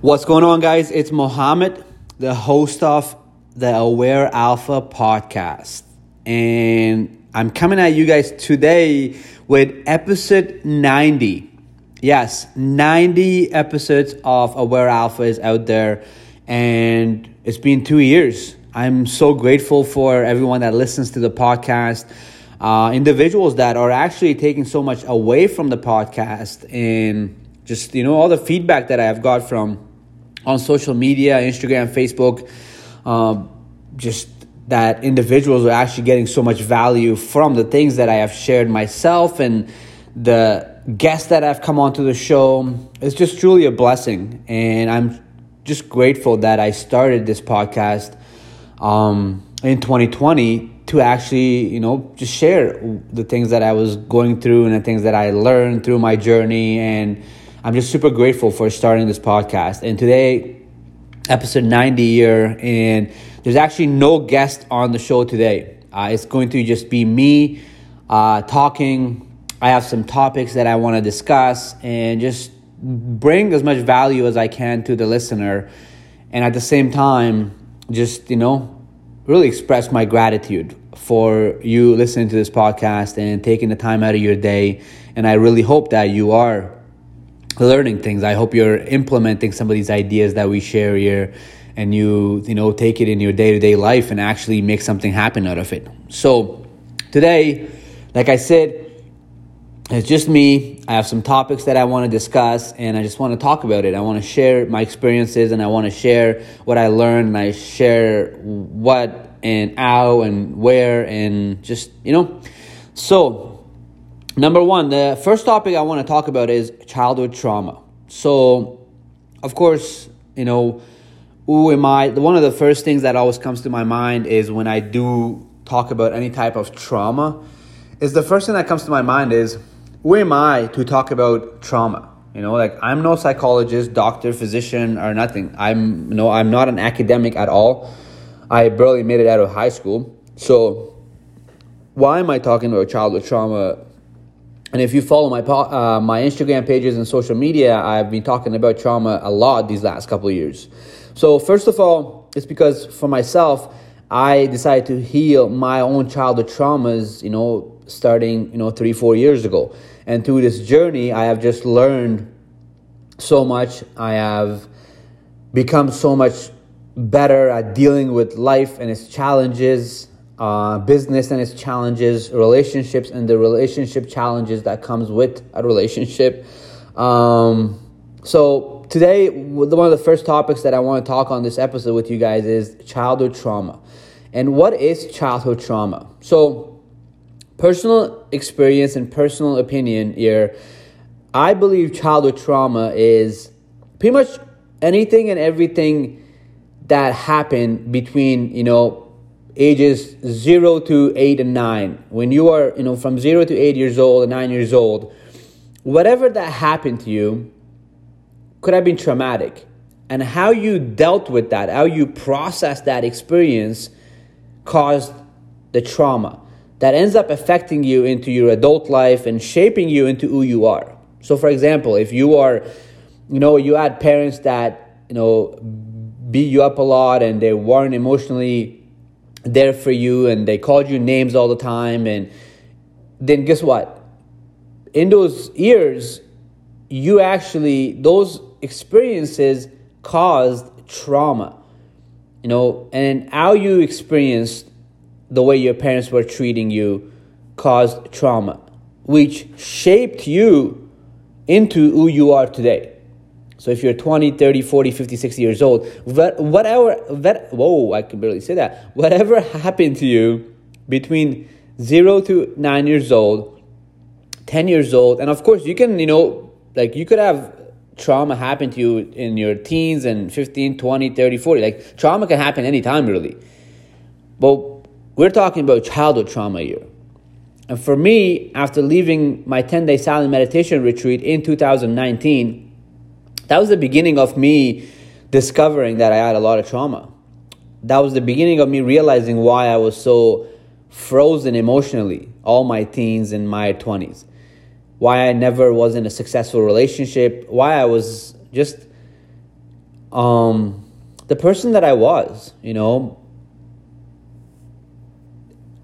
What's going on, guys? It's Mohammed, the host of the Aware Alpha podcast. And I'm coming at you guys today with episode 90. Yes, 90 episodes of Aware Alpha is out there, and it's been two years. I'm so grateful for everyone that listens to the podcast. Uh, individuals that are actually taking so much away from the podcast and just you know all the feedback that I've got from on social media, Instagram, Facebook, um, just that individuals are actually getting so much value from the things that I have shared myself and the guests that have come onto the show. It's just truly a blessing. And I'm just grateful that I started this podcast um, in 2020 to actually, you know, just share the things that I was going through and the things that I learned through my journey and I'm just super grateful for starting this podcast. And today, episode 90 here, and there's actually no guest on the show today. Uh, it's going to just be me uh, talking. I have some topics that I want to discuss and just bring as much value as I can to the listener. And at the same time, just, you know, really express my gratitude for you listening to this podcast and taking the time out of your day. And I really hope that you are learning things. I hope you're implementing some of these ideas that we share here and you you know take it in your day-to-day life and actually make something happen out of it. So, today, like I said, it's just me. I have some topics that I want to discuss and I just want to talk about it. I want to share my experiences and I want to share what I learned and I share what and how and where and just, you know. So, number one, the first topic I want to talk about is childhood trauma. So, of course, you know, who am I? One of the first things that always comes to my mind is when I do talk about any type of trauma, is the first thing that comes to my mind is who am I to talk about trauma? You know, like I'm no psychologist, doctor, physician, or nothing. I'm you know, I'm not an academic at all. I barely made it out of high school. So, why am I talking about childhood trauma and if you follow my uh, my Instagram pages and social media, I've been talking about trauma a lot these last couple of years. So first of all, it's because for myself, I decided to heal my own childhood traumas. You know, starting you know three four years ago, and through this journey, I have just learned so much. I have become so much better at dealing with life and its challenges uh, business and its challenges, relationships and the relationship challenges that comes with a relationship. Um, so today, one of the first topics that I want to talk on this episode with you guys is childhood trauma. And what is childhood trauma? So, personal experience and personal opinion here, I believe childhood trauma is pretty much anything and everything that happened between, you know, ages 0 to 8 and 9 when you are you know from 0 to 8 years old and 9 years old whatever that happened to you could have been traumatic. And how you dealt with that how you processed that experience caused the trauma that ends up affecting you into your adult life and shaping you into who you are. So for example if you are you know you had parents that you know beat you up a lot and they weren't emotionally there for you and they called you names all the time. And then guess what? In those years you actually those experiences caused trauma you know and how you experienced the way your parents were treating you caused trauma which shaped you into who you are today so if you're 20, 30, 40, 50, 60 years old, whatever, that, whoa, I can barely say that. Whatever happened to you between zero to nine years old, 10 years old, and of course you can, you know, like you could have trauma happen to you in your teens and 15, 20, 30, 40. Like trauma can happen anytime really. But we're talking about childhood trauma here. And for me, after leaving my 10 day silent meditation retreat in 2019, that was the beginning of me discovering that I had a lot of trauma. That was the beginning of me realizing why I was so frozen emotionally all my teens and my 20s. Why I never was in a successful relationship, why I was just um, the person that I was, you know,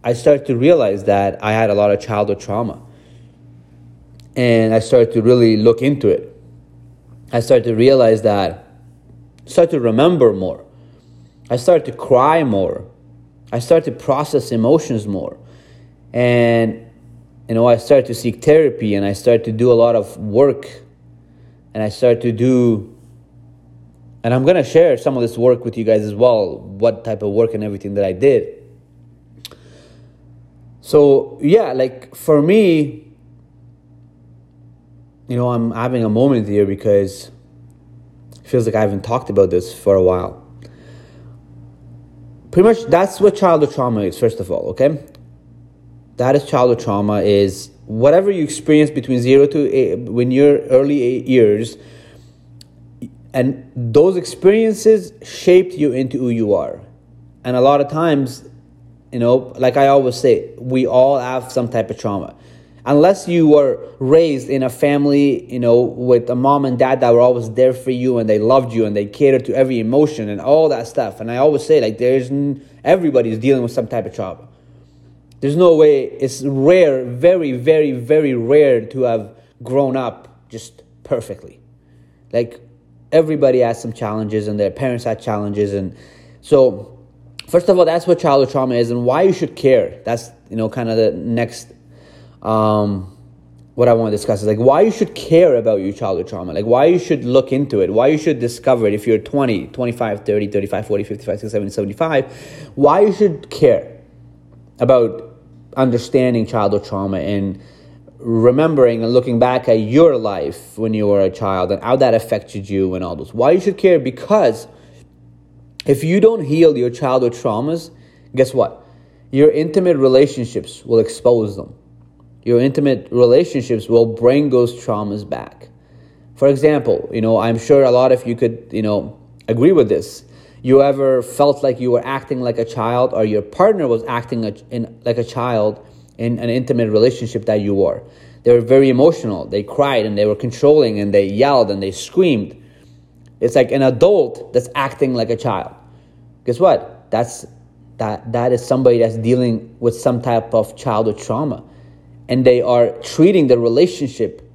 I started to realize that I had a lot of childhood trauma. And I started to really look into it. I started to realize that, start to remember more. I started to cry more. I started to process emotions more. And, you know, I started to seek therapy and I started to do a lot of work. And I started to do, and I'm going to share some of this work with you guys as well, what type of work and everything that I did. So, yeah, like for me, you know, I'm having a moment here because it feels like I haven't talked about this for a while. Pretty much that's what childhood trauma is, first of all, okay? That is childhood trauma is whatever you experience between zero to eight, when you're early eight years, and those experiences shaped you into who you are. And a lot of times, you know, like I always say, we all have some type of trauma unless you were raised in a family, you know, with a mom and dad that were always there for you and they loved you and they catered to every emotion and all that stuff. And I always say, like, there's everybody's dealing with some type of trauma. There's no way, it's rare, very, very, very rare to have grown up just perfectly. Like, everybody has some challenges and their parents had challenges. And so, first of all, that's what childhood trauma is and why you should care. That's, you know, kind of the next um, what I want to discuss is like why you should care about your childhood trauma, like why you should look into it, why you should discover it if you're 20, 25, 30, 35, 40, 55, 60, 70, 75, why you should care about understanding childhood trauma and remembering and looking back at your life when you were a child and how that affected you and all those. Why you should care? Because if you don't heal your childhood traumas, guess what? Your intimate relationships will expose them your intimate relationships will bring those traumas back. For example, you know, I'm sure a lot of you could, you know, agree with this. You ever felt like you were acting like a child or your partner was acting a, in, like a child in an intimate relationship that you were? They were very emotional. They cried and they were controlling and they yelled and they screamed. It's like an adult that's acting like a child. Guess what? That's that that is somebody that's dealing with some type of childhood trauma and they are treating the relationship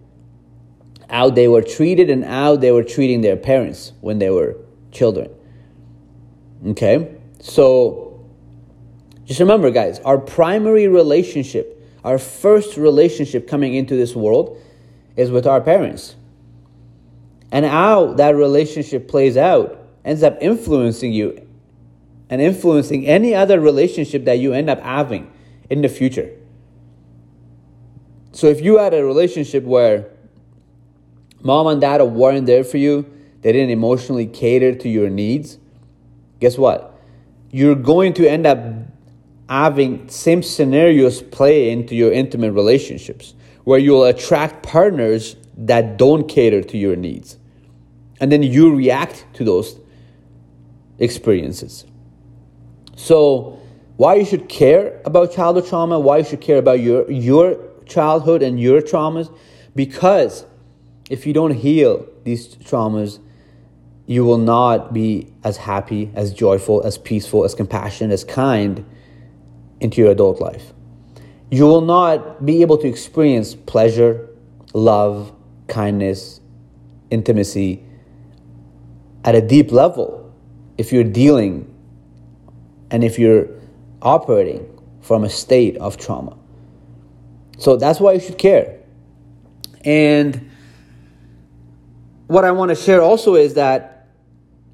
how they were treated and how they were treating their parents when they were children. Okay? So just remember, guys, our primary relationship, our first relationship coming into this world is with our parents. And how that relationship plays out ends up influencing you and influencing any other relationship that you end up having in the future. So if you had a relationship where mom and dad weren't there for you, they didn't emotionally cater to your needs, guess what? You're going to end up having same scenarios play into your intimate relationships where you'll attract partners that don't cater to your needs. And then you react to those experiences. So, why you should care about childhood trauma, why you should care about your your childhood and your traumas because if you don't heal these traumas, you will not be as happy, as joyful, as peaceful, as compassionate, as kind into your adult life. You will not be able to experience pleasure, love, kindness, intimacy at a deep level if you're dealing and if you're operating from a state of trauma. So that's why you should care. And what I want to share also is that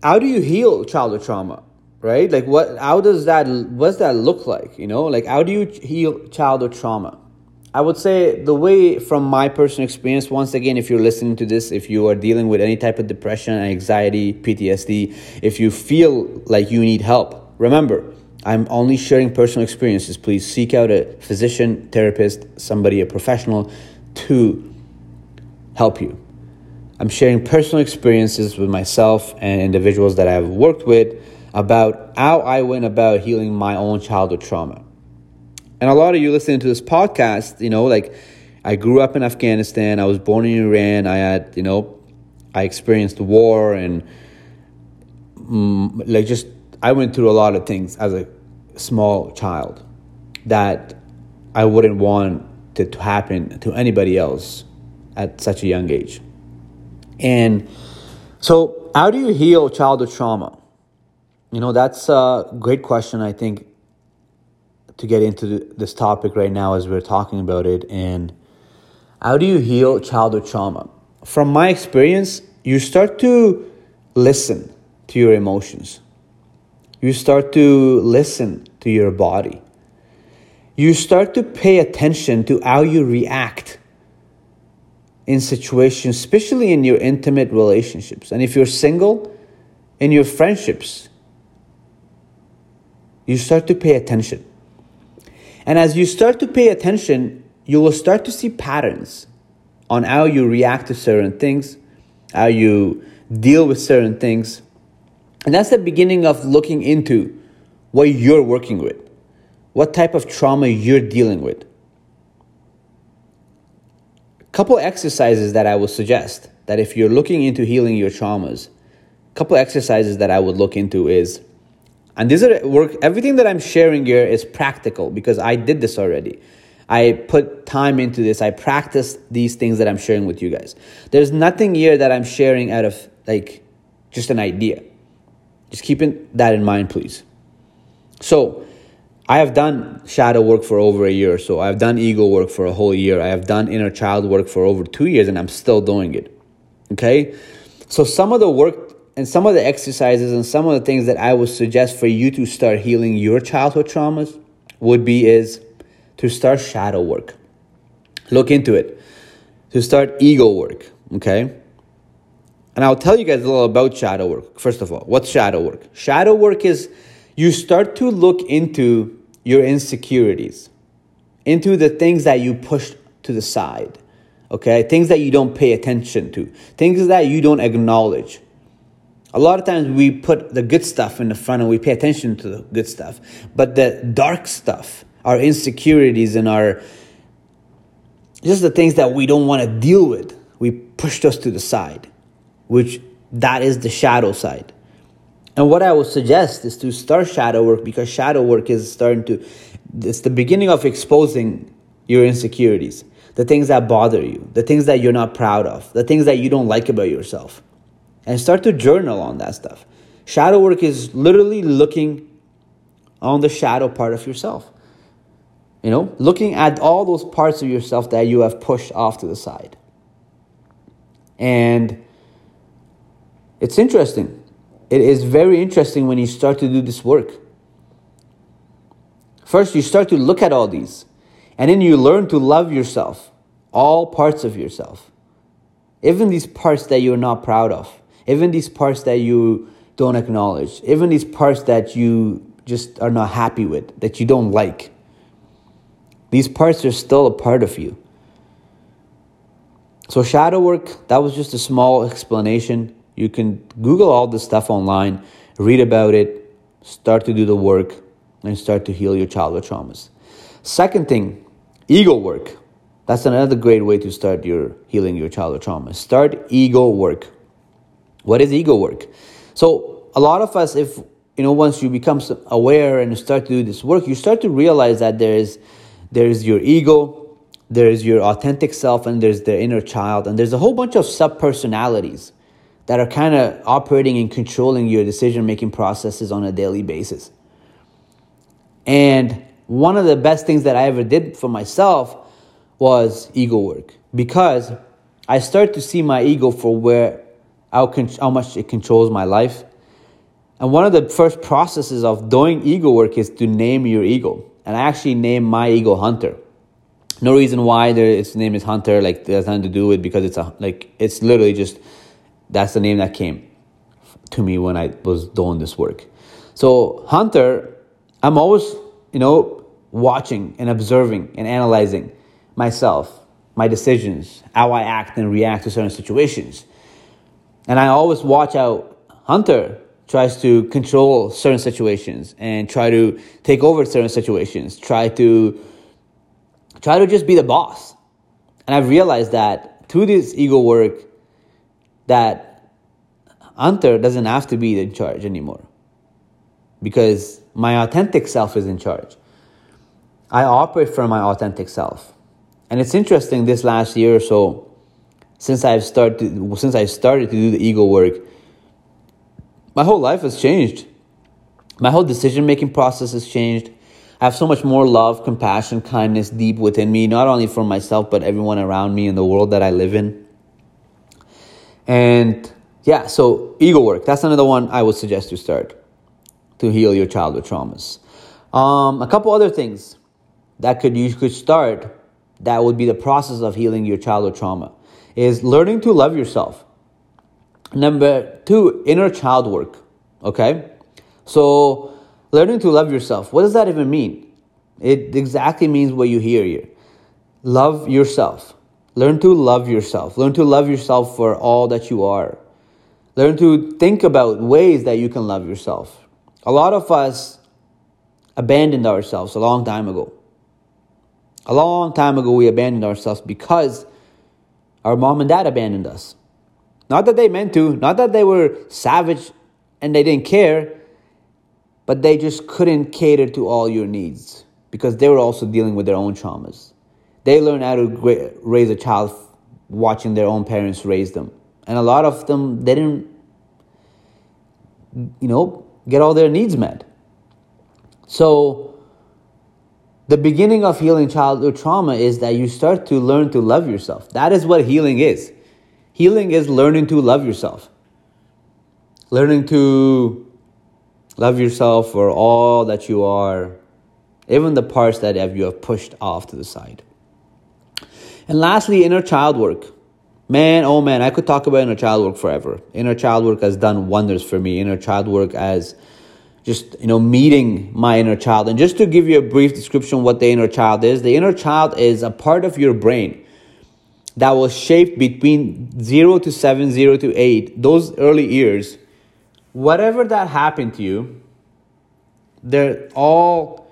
how do you heal childhood trauma? Right? Like what how does that what does that look like? You know, like how do you heal childhood trauma? I would say the way from my personal experience, once again, if you're listening to this, if you are dealing with any type of depression, anxiety, PTSD, if you feel like you need help, remember, I'm only sharing personal experiences. Please seek out a physician, therapist, somebody, a professional to help you. I'm sharing personal experiences with myself and individuals that I've worked with about how I went about healing my own childhood trauma. And a lot of you listening to this podcast, you know, like I grew up in Afghanistan, I was born in Iran, I had, you know, I experienced war and mm, like just I went through a lot of things as a small child that I wouldn't want it to happen to anybody else at such a young age. And so, how do you heal childhood trauma? You know, that's a great question, I think, to get into this topic right now as we're talking about it. And how do you heal childhood trauma? From my experience, you start to listen to your emotions, you start to listen to your body, you start to pay attention to how you react in situations, especially in your intimate relationships. And if you're single, in your friendships, you start to pay attention. And as you start to pay attention, you will start to see patterns on how you react to certain things, how you deal with certain things. And that's the beginning of looking into what you're working with, what type of trauma you're dealing with A couple exercises that I would suggest that if you're looking into healing your traumas, a couple exercises that I would look into is, and these are work. Everything that I'm sharing here is practical because I did this already. I put time into this. I practiced these things that I'm sharing with you guys. There's nothing here that I'm sharing out of like just an idea. Just keeping that in mind, please. So, I have done shadow work for over a year so. I've done ego work for a whole year. I have done inner child work for over two years and I'm still doing it. Okay? So, some of the work and some of the exercises and some of the things that I would suggest for you to start healing your childhood traumas would be is to start shadow work. Look into it. To start ego work. Okay? And I'll tell you guys a little about shadow work. First of all, what's shadow work? Shadow work is you start to look into your insecurities, into the things that you push to the side, okay? Things that you don't pay attention to, things that you don't acknowledge. A lot of times we put the good stuff in the front and we pay attention to the good stuff, but the dark stuff, our insecurities and our just the things that we don't want to deal with, we push those to the side, which that is the shadow side. And what I would suggest is to start shadow work because shadow work is starting to, it's the beginning of exposing your insecurities, the things that bother you, the things that you're not proud of, the things that you don't like about yourself. And start to journal on that stuff. Shadow work is literally looking on the shadow part of yourself. You know, looking at all those parts of yourself that you have pushed off to the side. And it's interesting it is very interesting when you start to do this work. First, you start to look at all these, and then you learn to love yourself, all parts of yourself. Even these parts that you're not proud of, even these parts that you don't acknowledge, even these parts that you just are not happy with, that you don't like. These parts are still a part of you. So, shadow work, that was just a small explanation. You can Google all this stuff online, read about it, start to do the work, and start to heal your childhood traumas. Second thing, ego work. That's another great way to start your healing your childhood trauma. Start ego work. What is ego work? So a lot of us, if you know, once you become aware and start to do this work, you start to realize that there is there is your ego, there is your authentic self, and there's the inner child, and there's a whole bunch of sub personalities that are kind of operating and controlling your decision making processes on a daily basis. And one of the best things that I ever did for myself was ego work because I started to see my ego for where how, how much it controls my life. And one of the first processes of doing ego work is to name your ego. And I actually named my ego Hunter. No reason why there, its name is Hunter, like there's nothing to do with because it's a like it's literally just that's the name that came to me when I was doing this work. So, Hunter, I'm always, you know, watching and observing and analyzing myself, my decisions, how I act and react to certain situations. And I always watch out Hunter tries to control certain situations and try to take over certain situations, try to try to just be the boss. And I've realized that through this ego work, that Hunter doesn't have to be in charge anymore because my authentic self is in charge. I operate from my authentic self. And it's interesting this last year or so, since I've started since I started to do the ego work, my whole life has changed. My whole decision making process has changed. I have so much more love, compassion, kindness deep within me, not only for myself, but everyone around me in the world that I live in. And yeah, so ego work, that's another one I would suggest you start to heal your childhood traumas. Um, a couple other things that could you could start that would be the process of healing your childhood trauma is learning to love yourself. Number two, inner child work. Okay? So, learning to love yourself. What does that even mean? It exactly means what you hear here. Love yourself. Learn to love yourself. Learn to love yourself for all that you are. Learn to think about ways that you can love yourself. A lot of us abandoned ourselves a long time ago. A long time ago, we abandoned ourselves because our mom and dad abandoned us. Not that they meant to, not that they were savage and they didn't care, but they just couldn't cater to all your needs because they were also dealing with their own traumas. They learn how to raise a child watching their own parents raise them. And a lot of them, they didn't, you know, get all their needs met. So, the beginning of healing childhood trauma is that you start to learn to love yourself. That is what healing is. Healing is learning to love yourself. Learning to love yourself for all that you are, even the parts that you have pushed off to the side. And lastly, inner child work. Man, oh man, I could talk about inner child work forever. Inner child work has done wonders for me. Inner child work has just you know meeting my inner child and just to give you a brief description what the inner child is the inner child is a part of your brain that was shaped between 0 to 7 0 to 8 those early years whatever that happened to you they're all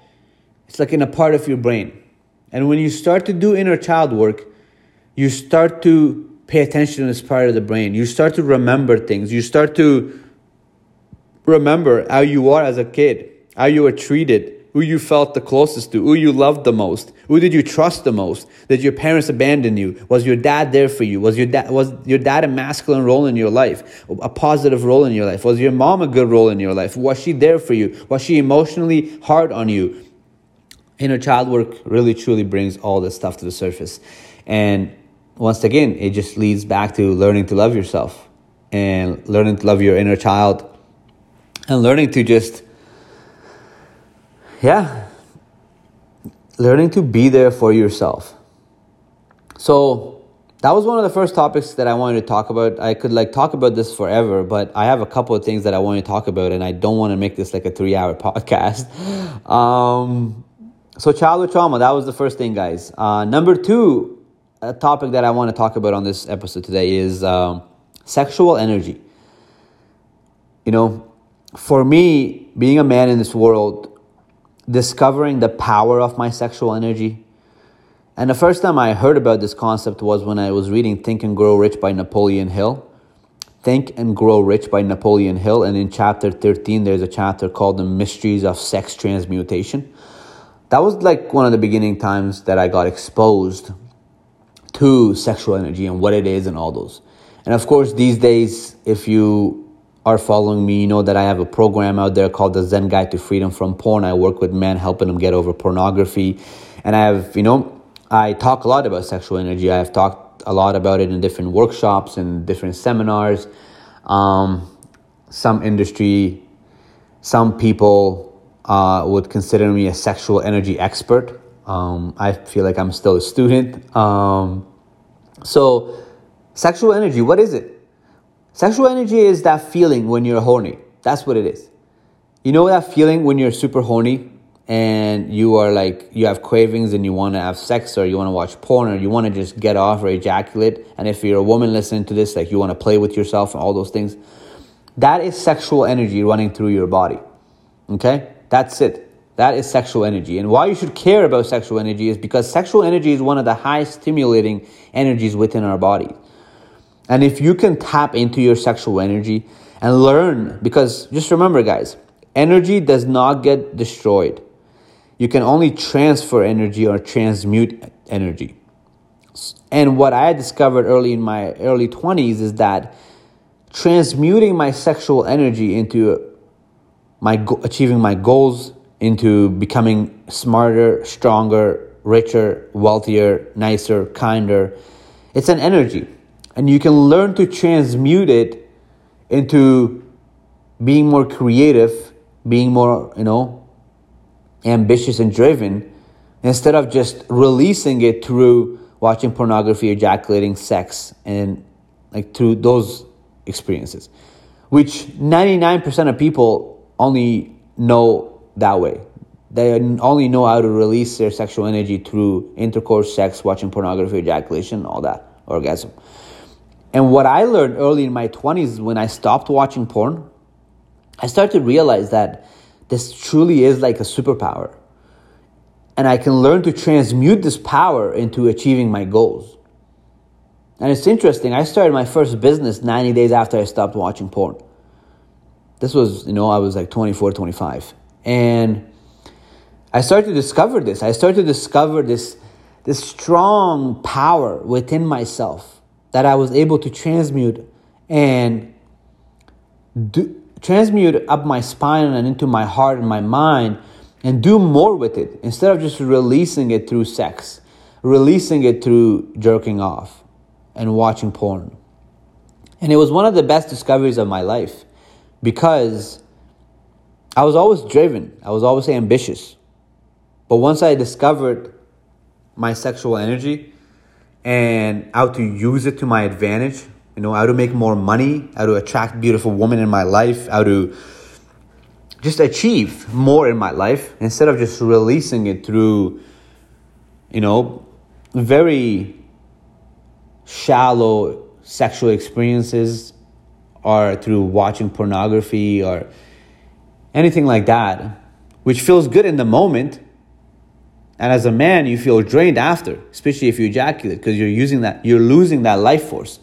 it's like in a part of your brain and when you start to do inner child work you start to pay attention to this part of the brain you start to remember things you start to remember how you were as a kid, how you were treated, who you felt the closest to, who you loved the most, who did you trust the most? Did your parents abandon you? Was your dad there for you? Was your dad was your dad a masculine role in your life, a positive role in your life? Was your mom a good role in your life? Was she there for you? Was she emotionally hard on you? Inner child work really truly brings all this stuff to the surface. And once again, it just leads back to learning to love yourself and learning to love your inner child and learning to just yeah learning to be there for yourself. So that was one of the first topics that i wanted to talk about. I could like talk about this forever but i have a couple of things that i want to talk about and i don't want to make this like a three hour podcast. Um, so childhood trauma that was the first thing guys uh, number two a topic that i want to talk about on this episode today is um, sexual energy you know for me, being a man in this world, discovering the power of my sexual energy. And the first time I heard about this concept was when I was reading Think and Grow Rich by Napoleon Hill. Think and Grow Rich by Napoleon Hill. And in chapter 13, there's a chapter called The Mysteries of Sex Transmutation. That was like one of the beginning times that I got exposed to sexual energy and what it is and all those. And of course, these days, if you are following me, you know that I have a program out there called the Zen Guide to Freedom from Porn. I work with men, helping them get over pornography. And I have, you know, I talk a lot about sexual energy. I have talked a lot about it in different workshops and different seminars. Um, some industry, some people uh, would consider me a sexual energy expert. Um, I feel like I'm still a student. Um, so, sexual energy, what is it? Sexual energy is that feeling when you're horny. That's what it is. You know that feeling when you're super horny and you are like, you have cravings and you want to have sex or you want to watch porn or you want to just get off or ejaculate. And if you're a woman listening to this, like you want to play with yourself and all those things, that is sexual energy running through your body. Okay? That's it. That is sexual energy. And why you should care about sexual energy is because sexual energy is one of the highest stimulating energies within our body. And if you can tap into your sexual energy and learn, because just remember, guys, energy does not get destroyed. You can only transfer energy or transmute energy. And what I discovered early in my early 20s is that transmuting my sexual energy into my achieving my goals, into becoming smarter, stronger, richer, wealthier, nicer, kinder. It's an energy. And you can learn to transmute it into being more creative, being more, you know, ambitious and driven instead of just releasing it through watching pornography, ejaculating, sex, and like through those experiences, which 99% of people only know that way. They only know how to release their sexual energy through intercourse, sex, watching pornography, ejaculation, all that, orgasm. And what I learned early in my 20s when I stopped watching porn, I started to realize that this truly is like a superpower. And I can learn to transmute this power into achieving my goals. And it's interesting, I started my first business 90 days after I stopped watching porn. This was, you know, I was like 24, 25. And I started to discover this. I started to discover this, this strong power within myself that I was able to transmute and do, transmute up my spine and into my heart and my mind and do more with it instead of just releasing it through sex, releasing it through jerking off and watching porn. And it was one of the best discoveries of my life because I was always driven, I was always ambitious. But once I discovered my sexual energy and how to use it to my advantage, you know, how to make more money, how to attract beautiful women in my life, how to just achieve more in my life instead of just releasing it through, you know, very shallow sexual experiences or through watching pornography or anything like that, which feels good in the moment and as a man, you feel drained after, especially if you ejaculate, because you're using that, you're losing that life force.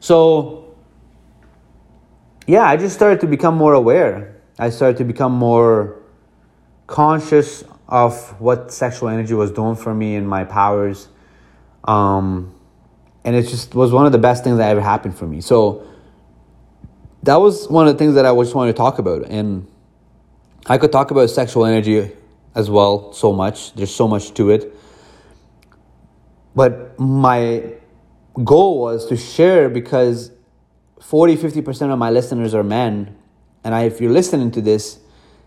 So, yeah, I just started to become more aware. I started to become more conscious of what sexual energy was doing for me and my powers. Um, and it just was one of the best things that ever happened for me. So, that was one of the things that I just wanted to talk about. And I could talk about sexual energy as well so much. There's so much to it. But my goal was to share because 40 50% of my listeners are men. And I, if you're listening to this,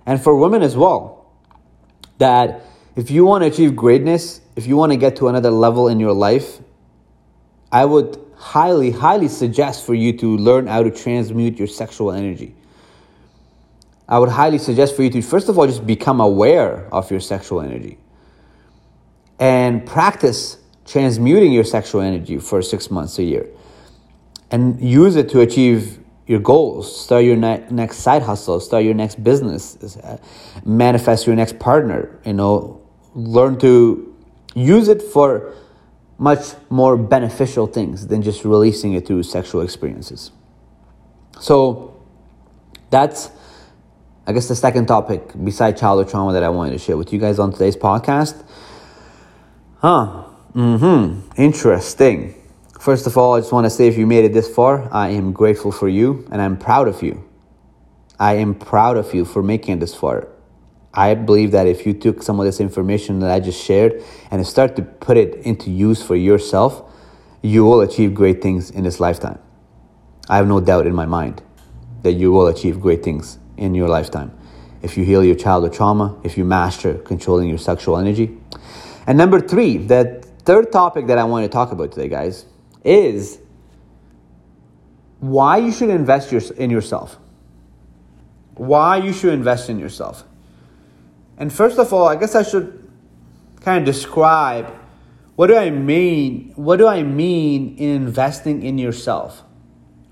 and for women as well, that if you want to achieve greatness, if you want to get to another level in your life, I would highly, highly suggest for you to learn how to transmute your sexual energy. I would highly suggest for you to, first of all, just become aware of your sexual energy and practice transmuting your sexual energy for six months a year and use it to achieve your goals. Start your ne- next side hustle, start your next business, manifest your next partner, you know, learn to use it for much more beneficial things than just releasing it through sexual experiences. So that's I guess the second topic beside childhood trauma that I wanted to share with you guys on today's podcast. Huh. Mm-hmm. Interesting. First of all, I just want to say if you made it this far, I am grateful for you and I'm proud of you. I am proud of you for making it this far. I believe that if you took some of this information that I just shared and start to put it into use for yourself, you will achieve great things in this lifetime. I have no doubt in my mind that you will achieve great things in your lifetime. If you heal your childhood trauma, if you master controlling your sexual energy. And number three, the third topic that I want to talk about today, guys, is why you should invest your, in yourself. Why you should invest in yourself. And first of all, I guess I should kind of describe what do I mean? What do I mean in investing in yourself?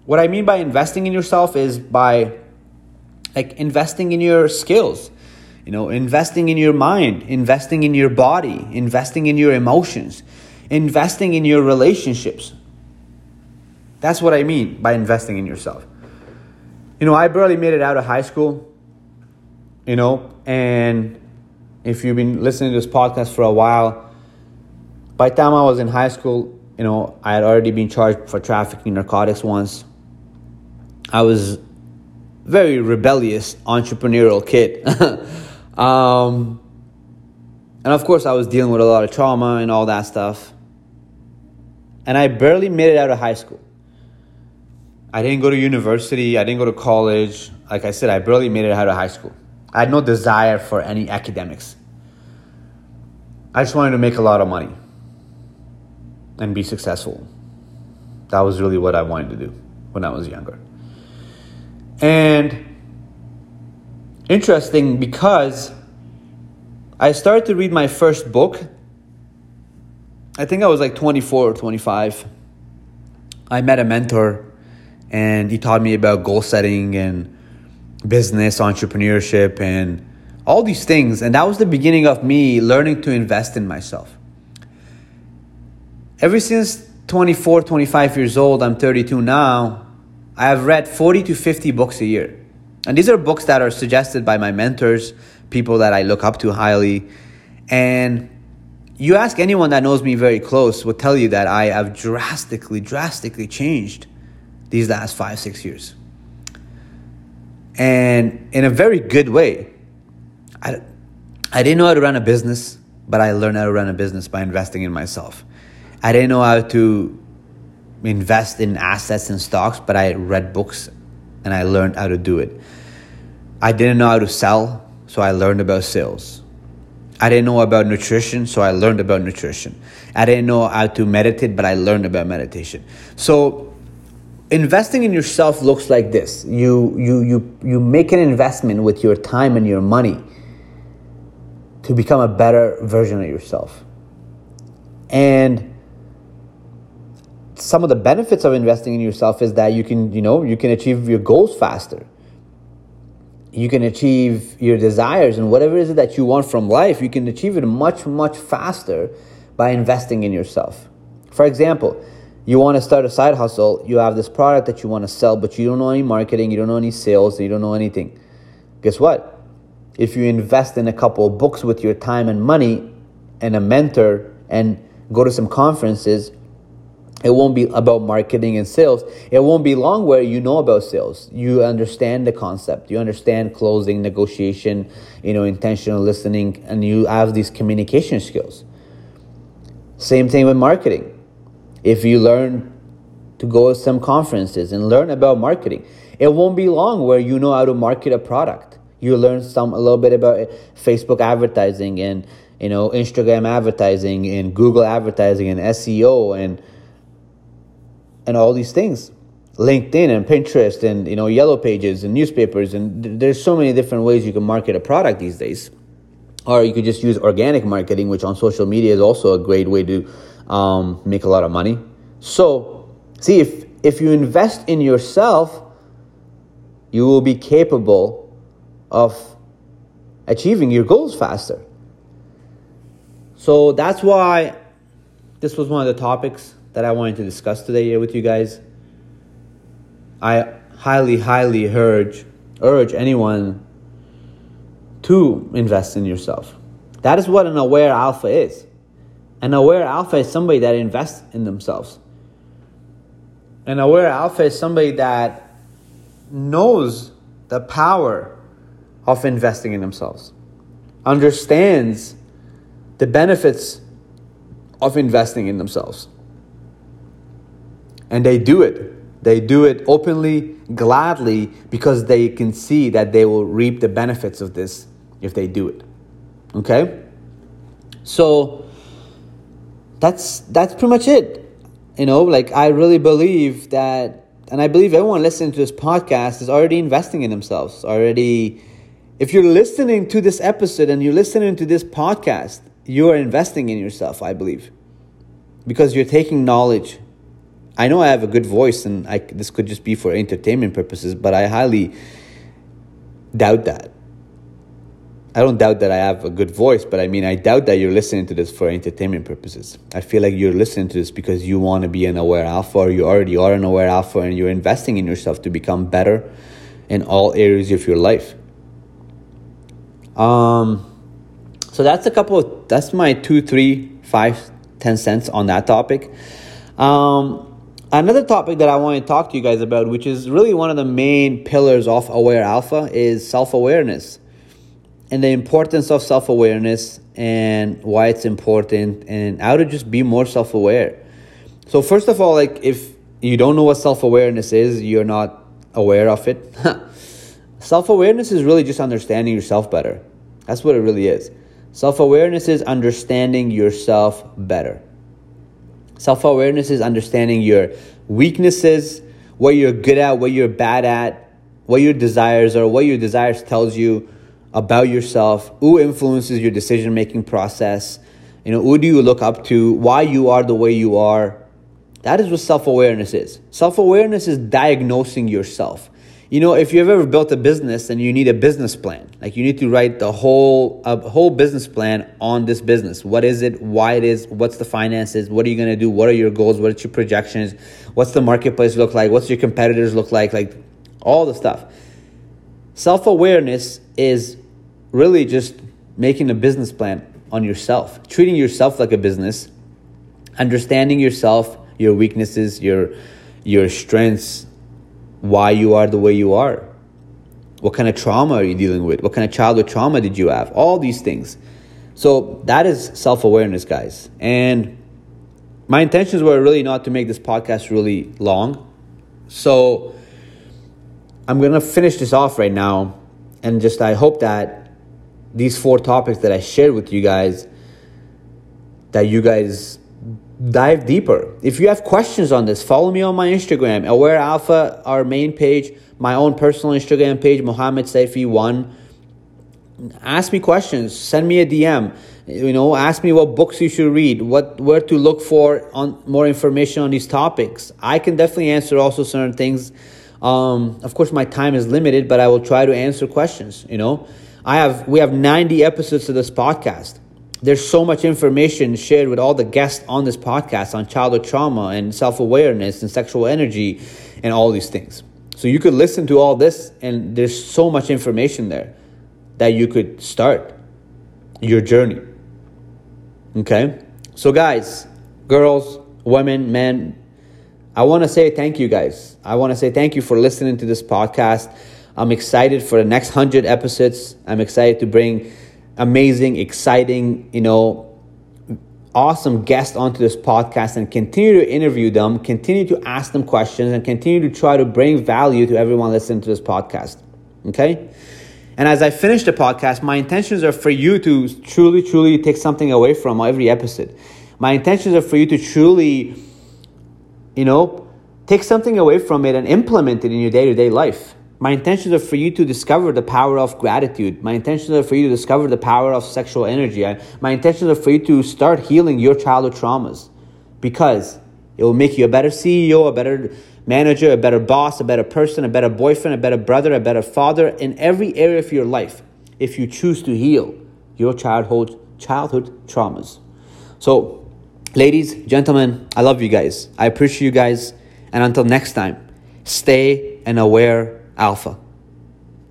What I mean by investing in yourself is by like investing in your skills you know investing in your mind investing in your body investing in your emotions investing in your relationships That's what I mean by investing in yourself. You know, I barely made it out of high school, you know, and if you've been listening to this podcast for a while, by the time I was in high school, you know, I had already been charged for trafficking narcotics once. I was very rebellious entrepreneurial kid. um, and of course, I was dealing with a lot of trauma and all that stuff. And I barely made it out of high school. I didn't go to university, I didn't go to college. Like I said, I barely made it out of high school. I had no desire for any academics. I just wanted to make a lot of money and be successful. That was really what I wanted to do when I was younger. And interesting because I started to read my first book. I think I was like 24 or 25. I met a mentor and he taught me about goal setting and business, entrepreneurship, and all these things. And that was the beginning of me learning to invest in myself. Ever since 24, 25 years old, I'm 32 now, I have read 40 to 50 books a year. And these are books that are suggested by my mentors, people that I look up to highly. And you ask anyone that knows me very close, will tell you that I have drastically, drastically changed these last five, six years. And in a very good way. I, I didn't know how to run a business, but I learned how to run a business by investing in myself. I didn't know how to invest in assets and stocks, but I read books and I learned how to do it. I didn't know how to sell, so I learned about sales. I didn't know about nutrition, so I learned about nutrition. I didn't know how to meditate, but I learned about meditation. So investing in yourself looks like this. You you you you make an investment with your time and your money to become a better version of yourself. And some of the benefits of investing in yourself is that you can, you know, you can achieve your goals faster. You can achieve your desires and whatever it is that you want from life, you can achieve it much, much faster by investing in yourself. For example, you want to start a side hustle, you have this product that you want to sell, but you don't know any marketing, you don't know any sales, you don't know anything. Guess what? If you invest in a couple of books with your time and money and a mentor and go to some conferences, it won't be about marketing and sales. It won't be long where you know about sales. You understand the concept. You understand closing, negotiation, you know, intentional listening, and you have these communication skills. Same thing with marketing. If you learn to go to some conferences and learn about marketing, it won't be long where you know how to market a product. You learn some a little bit about Facebook advertising and you know Instagram advertising and Google advertising and SEO and and all these things linkedin and pinterest and you know yellow pages and newspapers and there's so many different ways you can market a product these days or you could just use organic marketing which on social media is also a great way to um, make a lot of money so see if if you invest in yourself you will be capable of achieving your goals faster so that's why this was one of the topics that I wanted to discuss today with you guys. I highly, highly urge urge anyone to invest in yourself. That is what an aware alpha is. An aware alpha is somebody that invests in themselves. An aware alpha is somebody that knows the power of investing in themselves, understands the benefits of investing in themselves. And they do it. They do it openly, gladly, because they can see that they will reap the benefits of this if they do it. Okay? So that's that's pretty much it. You know, like I really believe that and I believe everyone listening to this podcast is already investing in themselves, already if you're listening to this episode and you're listening to this podcast, you are investing in yourself, I believe. Because you're taking knowledge I know I have a good voice and I, this could just be for entertainment purposes, but I highly doubt that. I don't doubt that I have a good voice, but I mean, I doubt that you're listening to this for entertainment purposes. I feel like you're listening to this because you want to be an aware alpha or you already are an aware alpha and you're investing in yourself to become better in all areas of your life. Um, so that's a couple of, that's my two, three, five, ten cents on that topic. Um, another topic that I want to talk to you guys about, which is really one of the main pillars of Aware Alpha, is self awareness and the importance of self awareness and why it's important and how to just be more self aware. So, first of all, like if you don't know what self awareness is, you're not aware of it. self awareness is really just understanding yourself better. That's what it really is. Self awareness is understanding yourself better. Self awareness is understanding your weaknesses, what you're good at, what you're bad at, what your desires are, what your desires tells you about yourself, who influences your decision making process, you know, who do you look up to, why you are the way you are. That is what self awareness is. Self awareness is diagnosing yourself. You know, if you've ever built a business and you need a business plan, like you need to write the whole a whole business plan on this business. What is it? Why it is? What's the finances? What are you going to do? What are your goals? What are your projections? What's the marketplace look like? What's your competitors look like? Like all the stuff. Self awareness is really just making a business plan on yourself, treating yourself like a business, understanding yourself, your weaknesses, your your strengths, why you are the way you are. What kind of trauma are you dealing with? What kind of childhood trauma did you have? All these things. So that is self-awareness, guys. And my intentions were really not to make this podcast really long. So I'm going to finish this off right now and just I hope that these four topics that I shared with you guys, that you guys dive deeper. If you have questions on this, follow me on my Instagram, Aware Alpha, our main page, my own personal Instagram page, Mohammed Saifi1. Ask me questions, send me a DM. You know, ask me what books you should read, what where to look for on more information on these topics. I can definitely answer also certain things. Um, of course, my time is limited, but I will try to answer questions. You know, I have we have 90 episodes of this podcast. There's so much information shared with all the guests on this podcast on childhood trauma and self-awareness and sexual energy and all these things. So you could listen to all this and there's so much information there that you could start your journey. Okay? So guys, girls, women, men, I want to say thank you guys. I want to say thank you for listening to this podcast. I'm excited for the next 100 episodes. I'm excited to bring amazing, exciting, you know, awesome guests onto this podcast and continue to interview them, continue to ask them questions, and continue to try to bring value to everyone listening to this podcast. Okay? And as I finish the podcast, my intentions are for you to truly, truly take something away from every episode. My intentions are for you to truly, you know, take something away from it and implement it in your day to day life. My intentions are for you to discover the power of gratitude. My intentions are for you to discover the power of sexual energy. My intentions are for you to start healing your childhood traumas because it will make you a better CEO, a better manager, a better boss, a better person, a better boyfriend, a better brother, a better father in every area of your life if you choose to heal your childhood childhood traumas. So, ladies, gentlemen, I love you guys. I appreciate you guys. And until next time, stay and aware alpha.